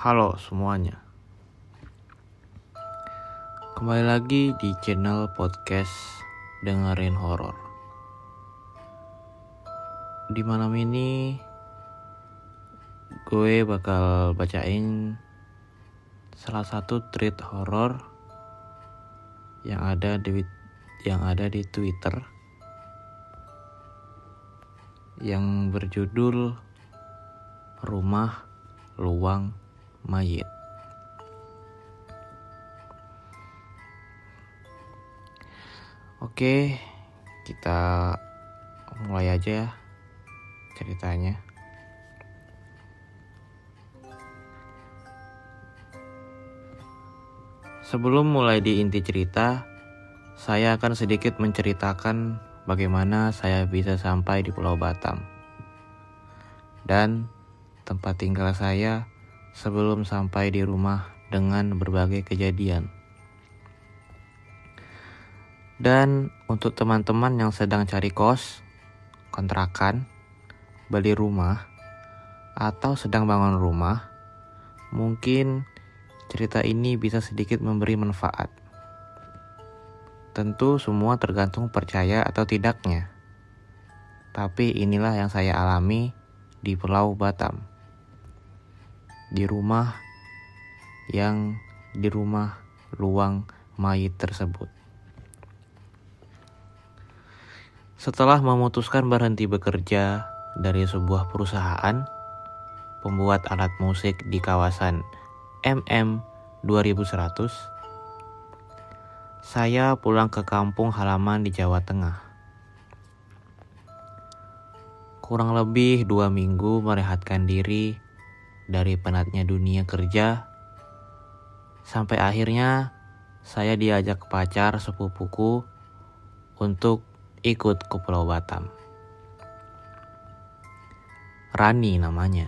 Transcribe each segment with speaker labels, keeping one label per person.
Speaker 1: Halo semuanya. Kembali lagi di channel podcast dengerin horor. Di malam ini gue bakal bacain salah satu tweet horor yang ada di yang ada di Twitter yang berjudul Rumah Luang Mayit. Oke, kita mulai aja ya ceritanya. Sebelum mulai di inti cerita, saya akan sedikit menceritakan bagaimana saya bisa sampai di Pulau Batam dan tempat tinggal saya sebelum sampai di rumah dengan berbagai kejadian. Dan untuk teman-teman yang sedang cari kos, kontrakan, beli rumah, atau sedang bangun rumah, mungkin cerita ini bisa sedikit memberi manfaat. Tentu semua tergantung percaya atau tidaknya. Tapi inilah yang saya alami di Pulau Batam. Di rumah yang di rumah luang mayit tersebut. Setelah memutuskan berhenti bekerja dari sebuah perusahaan pembuat alat musik di kawasan MM 2100, saya pulang ke kampung halaman di Jawa Tengah. Kurang lebih dua minggu merehatkan diri dari penatnya dunia kerja, sampai akhirnya saya diajak pacar sepupuku untuk ikut ke Pulau Batam. Rani namanya.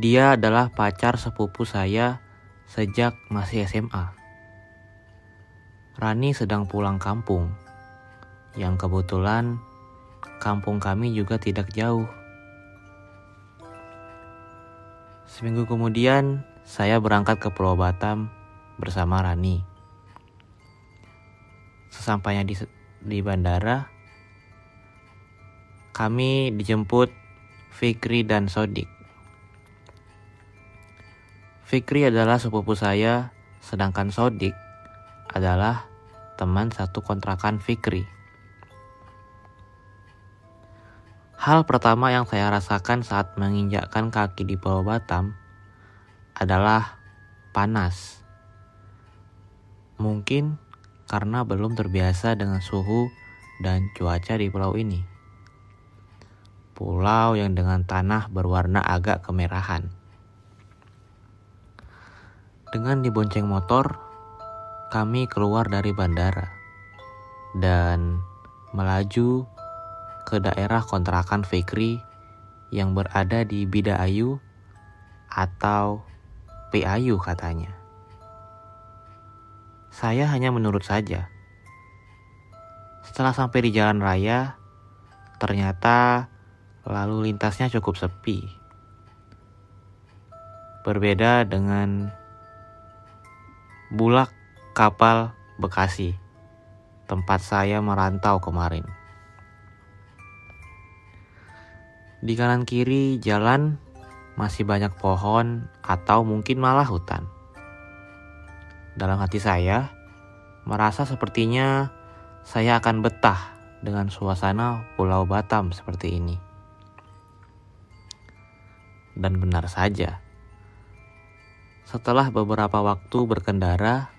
Speaker 1: Dia adalah pacar sepupu saya sejak masih SMA. Rani sedang pulang kampung, yang kebetulan kampung kami juga tidak jauh. Seminggu kemudian, saya berangkat ke Pulau Batam bersama Rani. Sesampainya di, di bandara, kami dijemput Fikri dan Sodik. Fikri adalah sepupu saya, sedangkan Sodik adalah teman satu kontrakan Fikri. Hal pertama yang saya rasakan saat menginjakkan kaki di Pulau Batam adalah panas. Mungkin karena belum terbiasa dengan suhu dan cuaca di pulau ini. Pulau yang dengan tanah berwarna agak kemerahan. Dengan dibonceng motor, kami keluar dari bandara dan melaju ke daerah kontrakan Fikri yang berada di Bida Ayu atau PAyu katanya. Saya hanya menurut saja. Setelah sampai di jalan raya, ternyata lalu lintasnya cukup sepi. Berbeda dengan Bulak Kapal Bekasi, tempat saya merantau kemarin. Di kanan kiri jalan masih banyak pohon atau mungkin malah hutan. Dalam hati saya, merasa sepertinya saya akan betah dengan suasana Pulau Batam seperti ini. Dan benar saja, setelah beberapa waktu berkendara,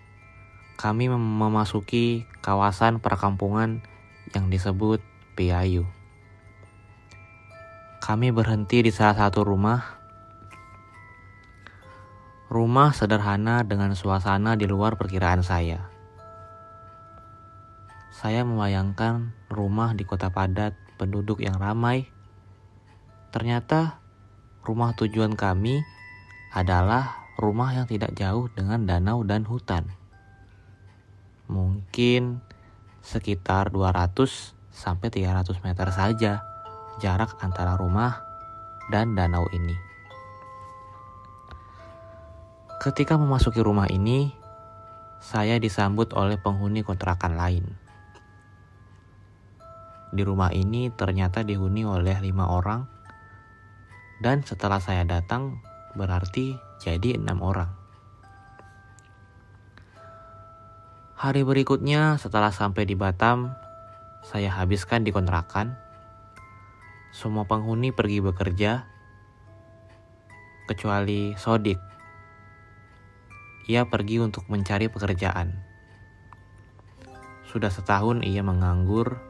Speaker 1: kami memasuki kawasan perkampungan yang disebut Piayu. Kami berhenti di salah satu rumah Rumah sederhana dengan suasana di luar perkiraan saya. Saya membayangkan rumah di kota padat, penduduk yang ramai. Ternyata rumah tujuan kami adalah rumah yang tidak jauh dengan danau dan hutan. Mungkin sekitar 200 sampai 300 meter saja jarak antara rumah dan danau ini. Ketika memasuki rumah ini, saya disambut oleh penghuni kontrakan lain. Di rumah ini ternyata dihuni oleh lima orang, dan setelah saya datang berarti jadi enam orang. Hari berikutnya setelah sampai di Batam, saya habiskan di kontrakan. Semua penghuni pergi bekerja, kecuali Sodik ia pergi untuk mencari pekerjaan. Sudah setahun ia menganggur,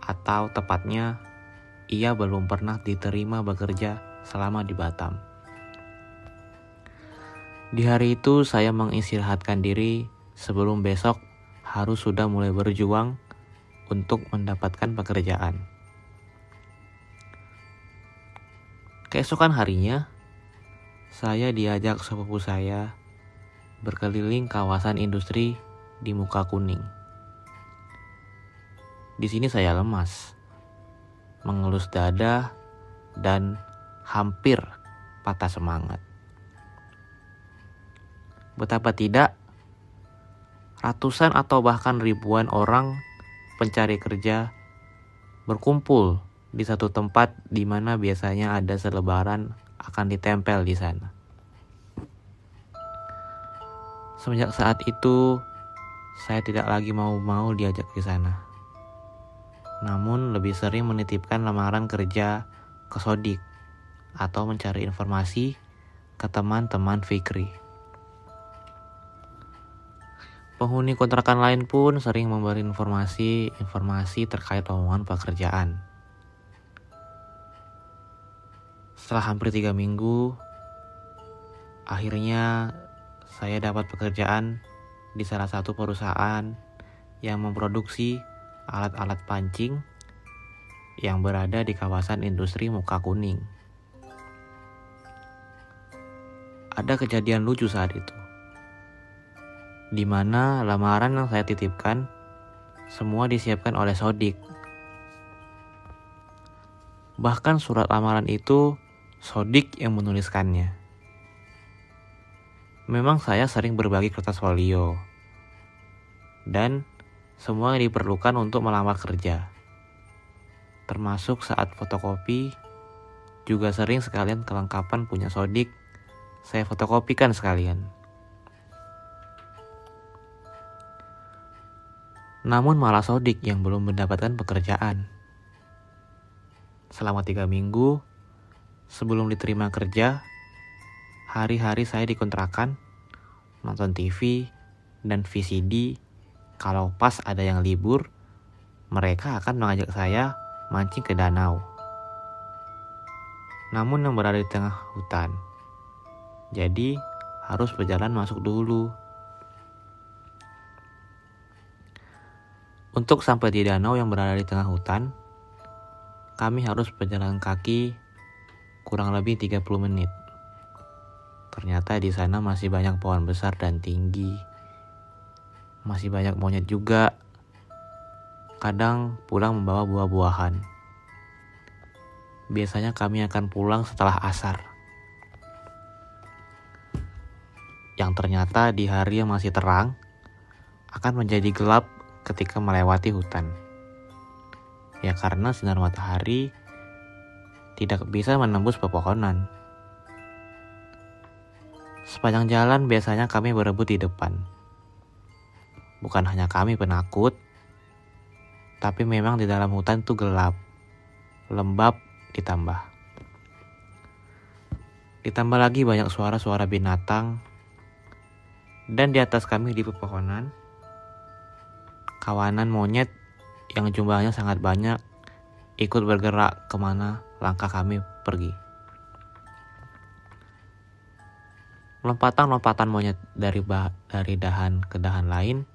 Speaker 1: atau tepatnya ia belum pernah diterima bekerja selama di Batam. Di hari itu saya mengistirahatkan diri sebelum besok harus sudah mulai berjuang untuk mendapatkan pekerjaan. Keesokan harinya, saya diajak sepupu saya berkeliling kawasan industri di muka kuning. Di sini saya lemas, mengelus dada, dan hampir patah semangat. Betapa tidak, ratusan atau bahkan ribuan orang pencari kerja berkumpul di satu tempat di mana biasanya ada selebaran akan ditempel di sana. Semenjak saat itu, saya tidak lagi mau-mau diajak ke sana. Namun lebih sering menitipkan lamaran kerja ke Sodik atau mencari informasi ke teman-teman Fikri. Penghuni kontrakan lain pun sering memberi informasi-informasi terkait lowongan pekerjaan. Setelah hampir tiga minggu, akhirnya saya dapat pekerjaan di salah satu perusahaan yang memproduksi alat-alat pancing yang berada di kawasan industri muka kuning. Ada kejadian lucu saat itu, di mana lamaran yang saya titipkan semua disiapkan oleh Sodik. Bahkan surat lamaran itu Sodik yang menuliskannya. Memang saya sering berbagi kertas folio. Dan semua yang diperlukan untuk melamar kerja. Termasuk saat fotokopi, juga sering sekalian kelengkapan punya sodik, saya fotokopikan sekalian. Namun malah sodik yang belum mendapatkan pekerjaan. Selama tiga minggu, sebelum diterima kerja, hari-hari saya dikontrakan, nonton TV, dan VCD. Kalau pas ada yang libur, mereka akan mengajak saya mancing ke danau. Namun yang berada di tengah hutan. Jadi harus berjalan masuk dulu. Untuk sampai di danau yang berada di tengah hutan, kami harus berjalan kaki kurang lebih 30 menit. Ternyata di sana masih banyak pohon besar dan tinggi. Masih banyak monyet juga. Kadang pulang membawa buah-buahan. Biasanya kami akan pulang setelah asar. Yang ternyata di hari yang masih terang akan menjadi gelap ketika melewati hutan. Ya karena sinar matahari tidak bisa menembus pepohonan. Sepanjang jalan biasanya kami berebut di depan. Bukan hanya kami penakut, tapi memang di dalam hutan itu gelap, lembab ditambah. Ditambah lagi banyak suara-suara binatang, dan di atas kami di pepohonan, kawanan monyet yang jumlahnya sangat banyak ikut bergerak ke mana langkah kami pergi. Lompatan-lompatan monyet dari dari dahan ke dahan lain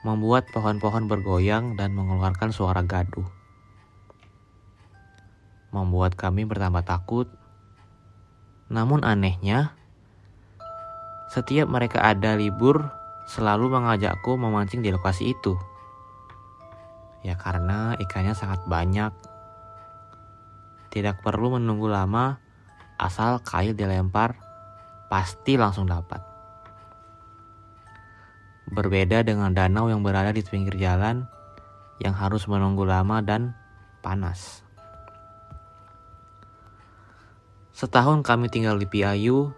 Speaker 1: membuat pohon-pohon bergoyang dan mengeluarkan suara gaduh. Membuat kami bertambah takut. Namun anehnya, setiap mereka ada libur selalu mengajakku memancing di lokasi itu. Ya karena ikannya sangat banyak. Tidak perlu menunggu lama asal kail dilempar pasti langsung dapat. Berbeda dengan danau yang berada di pinggir jalan yang harus menunggu lama dan panas. Setahun kami tinggal di Piayu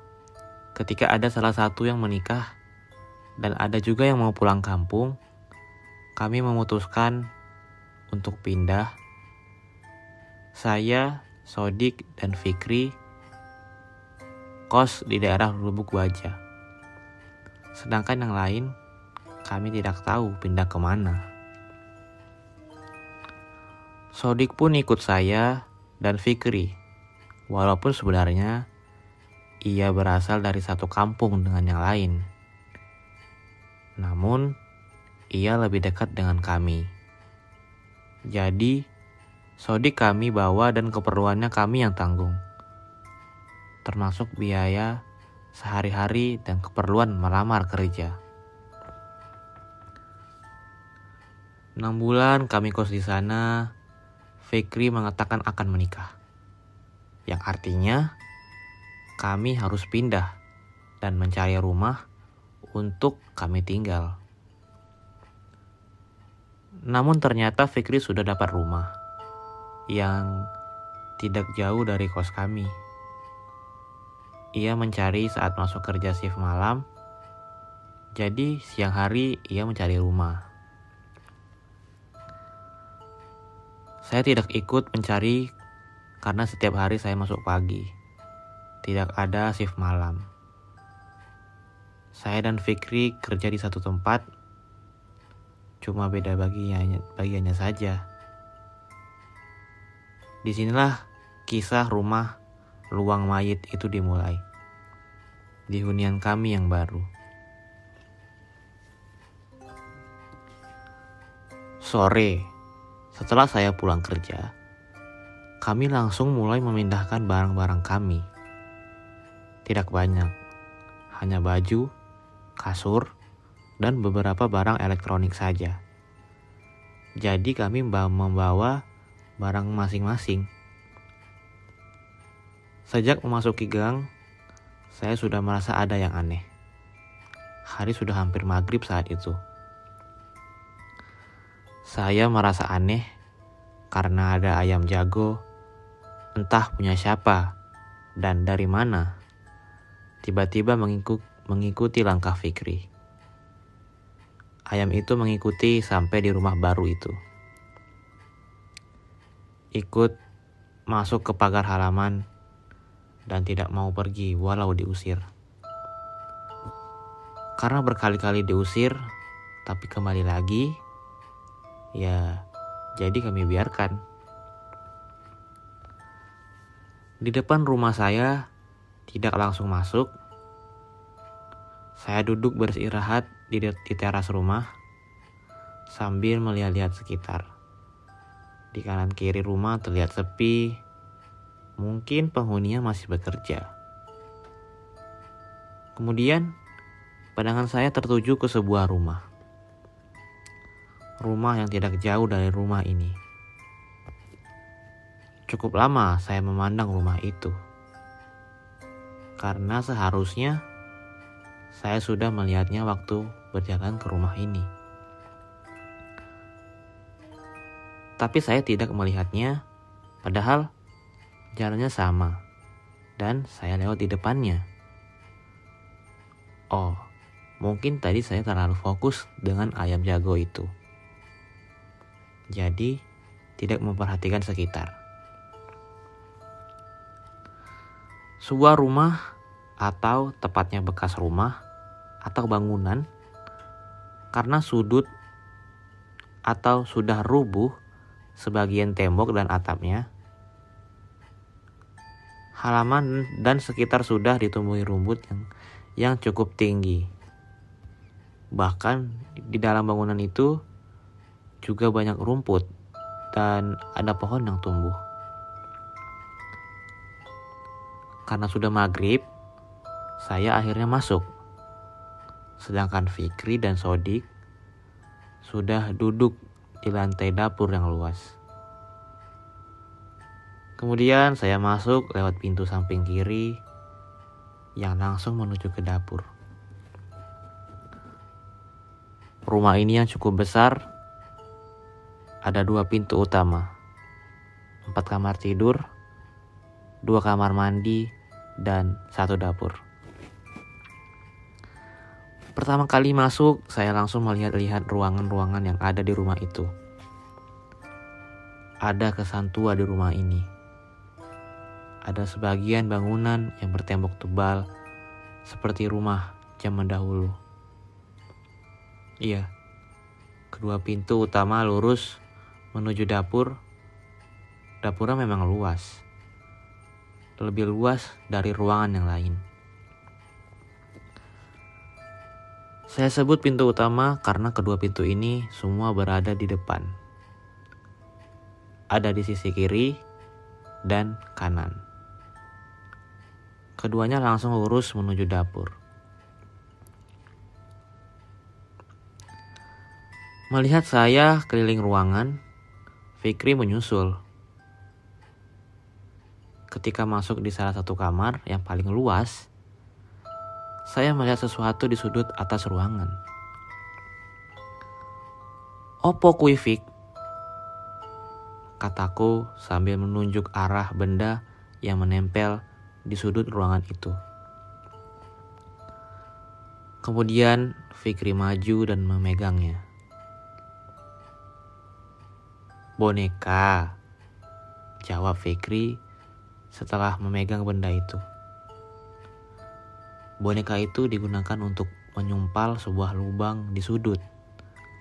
Speaker 1: ketika ada salah satu yang menikah dan ada juga yang mau pulang kampung, kami memutuskan untuk pindah. Saya, Sodik, dan Fikri kos di daerah Lubuk Baja. Sedangkan yang lain, kami tidak tahu pindah ke mana. Sodik pun ikut saya dan Fikri walaupun sebenarnya ia berasal dari satu kampung dengan yang lain. Namun, ia lebih dekat dengan kami. Jadi, sodik kami bawa dan keperluannya kami yang tanggung. Termasuk biaya sehari-hari dan keperluan melamar kerja. Enam bulan kami kos di sana, Fikri mengatakan akan menikah yang artinya kami harus pindah dan mencari rumah untuk kami tinggal. Namun ternyata Fikri sudah dapat rumah yang tidak jauh dari kos kami. Ia mencari saat masuk kerja shift malam, jadi siang hari ia mencari rumah. Saya tidak ikut mencari karena setiap hari saya masuk pagi. Tidak ada shift malam. Saya dan Fikri kerja di satu tempat, cuma beda bagiannya, bagiannya saja. Di sinilah kisah rumah luang mayit itu dimulai. Di hunian kami yang baru. Sore, setelah saya pulang kerja, kami langsung mulai memindahkan barang-barang kami. Tidak banyak, hanya baju, kasur, dan beberapa barang elektronik saja. Jadi kami membawa barang masing-masing. Sejak memasuki gang, saya sudah merasa ada yang aneh. Hari sudah hampir maghrib saat itu. Saya merasa aneh karena ada ayam jago entah punya siapa dan dari mana, tiba-tiba mengikuti langkah Fikri. Ayam itu mengikuti sampai di rumah baru itu. Ikut masuk ke pagar halaman dan tidak mau pergi walau diusir. Karena berkali-kali diusir, tapi kembali lagi, ya jadi kami biarkan. Di depan rumah saya tidak langsung masuk. Saya duduk beristirahat di, di teras rumah sambil melihat-lihat sekitar. Di kanan kiri rumah terlihat sepi. Mungkin penghuninya masih bekerja. Kemudian, pandangan saya tertuju ke sebuah rumah. Rumah yang tidak jauh dari rumah ini. Cukup lama saya memandang rumah itu. Karena seharusnya saya sudah melihatnya waktu berjalan ke rumah ini. Tapi saya tidak melihatnya, padahal jalannya sama dan saya lewat di depannya. Oh, mungkin tadi saya terlalu fokus dengan ayam jago itu. Jadi, tidak memperhatikan sekitar. Sebuah rumah atau tepatnya bekas rumah atau bangunan karena sudut atau sudah rubuh sebagian tembok dan atapnya. Halaman dan sekitar sudah ditumbuhi rumput yang yang cukup tinggi. Bahkan di dalam bangunan itu juga banyak rumput dan ada pohon yang tumbuh. Karena sudah maghrib, saya akhirnya masuk. Sedangkan Fikri dan Sodik sudah duduk di lantai dapur yang luas. Kemudian saya masuk lewat pintu samping kiri yang langsung menuju ke dapur. Rumah ini yang cukup besar, ada dua pintu utama, empat kamar tidur, dua kamar mandi, dan satu dapur. Pertama kali masuk, saya langsung melihat-lihat ruangan-ruangan yang ada di rumah itu. Ada kesan tua di rumah ini. Ada sebagian bangunan yang bertembok tebal, seperti rumah zaman dahulu. Iya, kedua pintu utama lurus menuju dapur. Dapurnya memang luas, lebih luas dari ruangan yang lain. Saya sebut pintu utama karena kedua pintu ini semua berada di depan. Ada di sisi kiri dan kanan. Keduanya langsung lurus menuju dapur. Melihat saya keliling ruangan, Fikri menyusul. Ketika masuk di salah satu kamar yang paling luas, saya melihat sesuatu di sudut atas ruangan. Opo kui Fik? Kataku sambil menunjuk arah benda yang menempel di sudut ruangan itu. Kemudian Fikri maju dan memegangnya. Boneka, jawab Fikri setelah memegang benda itu. Boneka itu digunakan untuk menyumpal sebuah lubang di sudut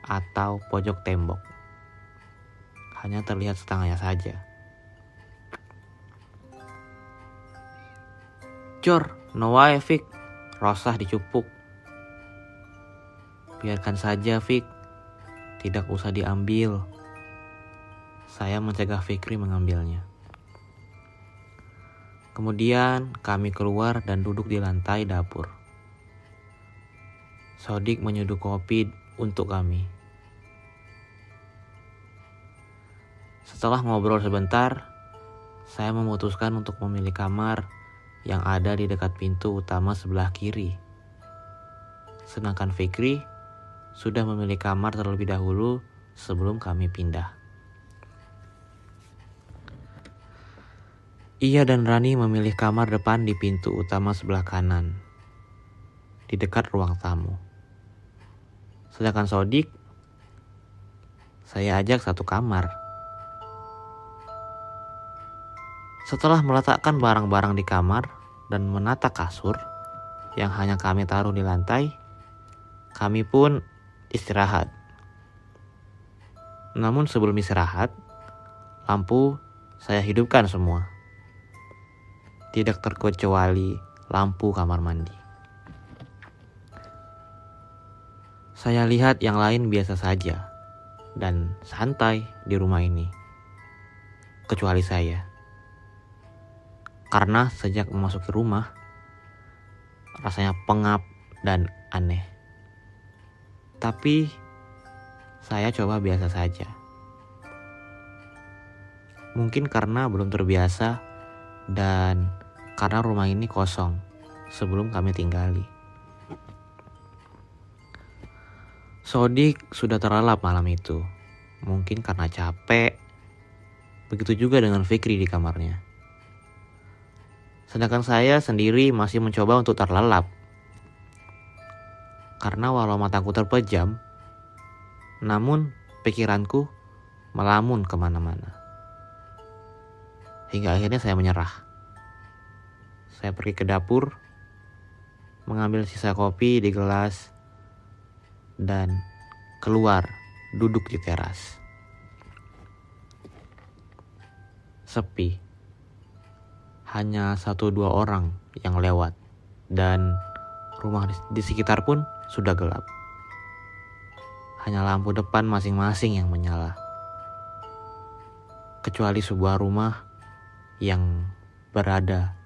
Speaker 1: atau pojok tembok. Hanya terlihat setengahnya saja. Jor, Noah Fik, Rosah dicupuk. Biarkan saja Fik, tidak usah diambil. Saya mencegah Fikri mengambilnya. Kemudian kami keluar dan duduk di lantai dapur. Sodik menyeduh kopi untuk kami. Setelah ngobrol sebentar, saya memutuskan untuk memilih kamar yang ada di dekat pintu utama sebelah kiri. Sedangkan Fikri sudah memilih kamar terlebih dahulu sebelum kami pindah. Ia dan Rani memilih kamar depan di pintu utama sebelah kanan, di dekat ruang tamu. Sedangkan Sodik, saya ajak satu kamar. Setelah meletakkan barang-barang di kamar dan menata kasur yang hanya kami taruh di lantai, kami pun istirahat. Namun sebelum istirahat, lampu saya hidupkan semua tidak terkecuali lampu kamar mandi. Saya lihat yang lain biasa saja dan santai di rumah ini, kecuali saya. Karena sejak memasuki rumah, rasanya pengap dan aneh. Tapi saya coba biasa saja. Mungkin karena belum terbiasa dan karena rumah ini kosong sebelum kami tinggali. Sodik sudah terlelap malam itu, mungkin karena capek. Begitu juga dengan Fikri di kamarnya. Sedangkan saya sendiri masih mencoba untuk terlelap. Karena walau mataku terpejam, namun pikiranku melamun ke mana-mana. Hingga akhirnya saya menyerah. Saya pergi ke dapur, mengambil sisa kopi di gelas, dan keluar duduk di teras. Sepi. Hanya satu dua orang yang lewat dan rumah di sekitar pun sudah gelap. Hanya lampu depan masing-masing yang menyala. Kecuali sebuah rumah yang berada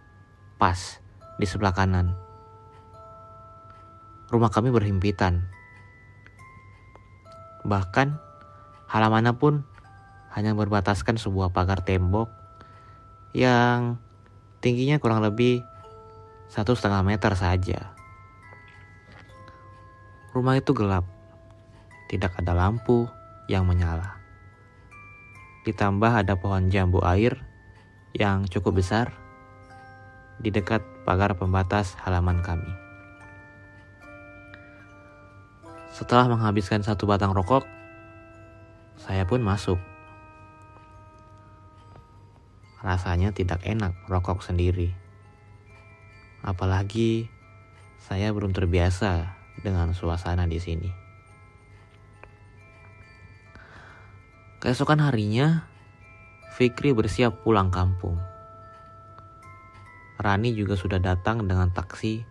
Speaker 1: pas di sebelah kanan. Rumah kami berhimpitan. Bahkan halamannya pun hanya berbataskan sebuah pagar tembok yang tingginya kurang lebih Satu setengah meter saja. Rumah itu gelap. Tidak ada lampu yang menyala. Ditambah ada pohon jambu air yang cukup besar di dekat pagar pembatas halaman kami. Setelah menghabiskan satu batang rokok, saya pun masuk. Rasanya tidak enak rokok sendiri. Apalagi saya belum terbiasa dengan suasana di sini. Keesokan harinya, Fikri bersiap pulang kampung. Rani juga sudah datang dengan taksi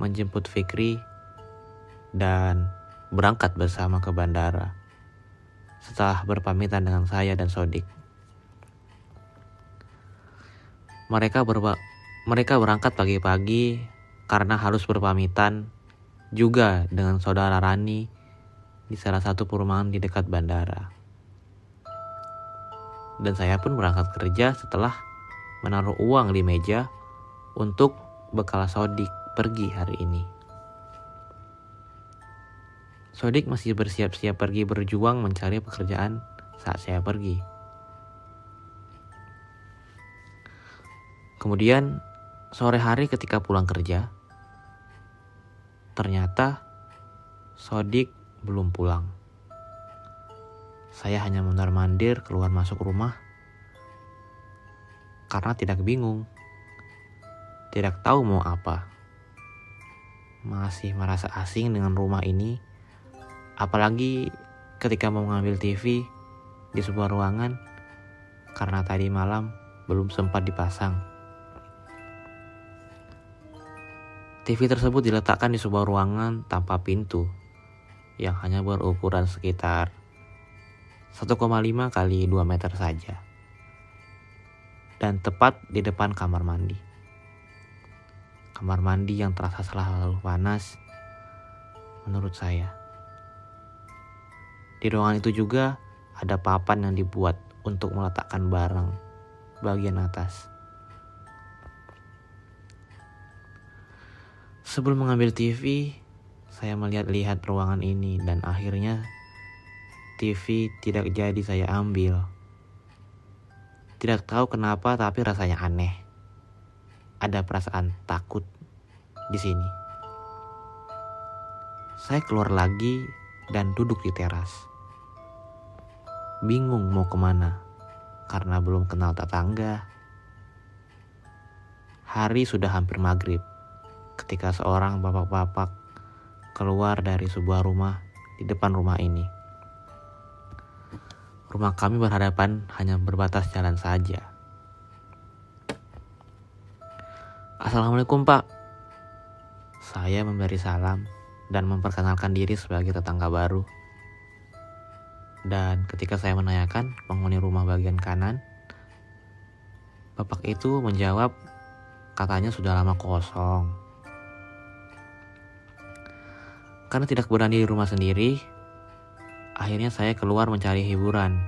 Speaker 1: menjemput Fikri dan berangkat bersama ke bandara setelah berpamitan dengan saya dan Sodik. Mereka berba mereka berangkat pagi-pagi karena harus berpamitan juga dengan saudara Rani di salah satu perumahan di dekat bandara. Dan saya pun berangkat kerja setelah menaruh uang di meja untuk bekal Sodik pergi hari ini. Sodik masih bersiap-siap pergi berjuang mencari pekerjaan saat saya pergi. Kemudian sore hari ketika pulang kerja, ternyata Sodik belum pulang. Saya hanya mondar-mandir keluar masuk rumah karena tidak bingung, tidak tahu mau apa. Masih merasa asing dengan rumah ini, apalagi ketika mau mengambil TV di sebuah ruangan karena tadi malam belum sempat dipasang. TV tersebut diletakkan di sebuah ruangan tanpa pintu yang hanya berukuran sekitar 1,5 kali 2 meter saja. Dan tepat di depan kamar mandi. Kamar mandi yang terasa selalu panas menurut saya. Di ruangan itu juga ada papan yang dibuat untuk meletakkan barang bagian atas. Sebelum mengambil TV, saya melihat-lihat ruangan ini dan akhirnya TV tidak jadi saya ambil. Tidak tahu kenapa tapi rasanya aneh. Ada perasaan takut di sini. Saya keluar lagi dan duduk di teras. Bingung mau ke mana karena belum kenal tetangga. Hari sudah hampir maghrib ketika seorang bapak-bapak keluar dari sebuah rumah di depan rumah ini. Rumah kami berhadapan hanya berbatas jalan saja. Assalamualaikum pak. Saya memberi salam dan memperkenalkan diri sebagai tetangga baru. Dan ketika saya menanyakan penghuni rumah bagian kanan, bapak itu menjawab katanya sudah lama kosong. Karena tidak berani di rumah sendiri, akhirnya saya keluar mencari hiburan.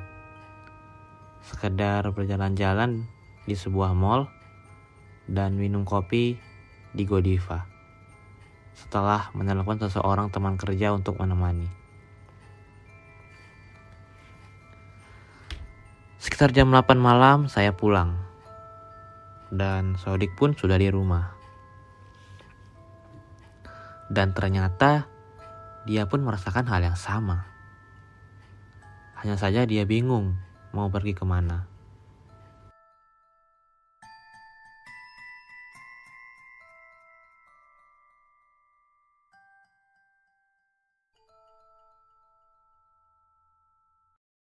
Speaker 1: Sekedar berjalan-jalan di sebuah mall dan minum kopi di Godiva. Setelah menelepon seseorang teman kerja untuk menemani. Sekitar jam 8 malam saya pulang. Dan Sodik pun sudah di rumah. Dan ternyata dia pun merasakan hal yang sama. Hanya saja dia bingung mau pergi ke mana.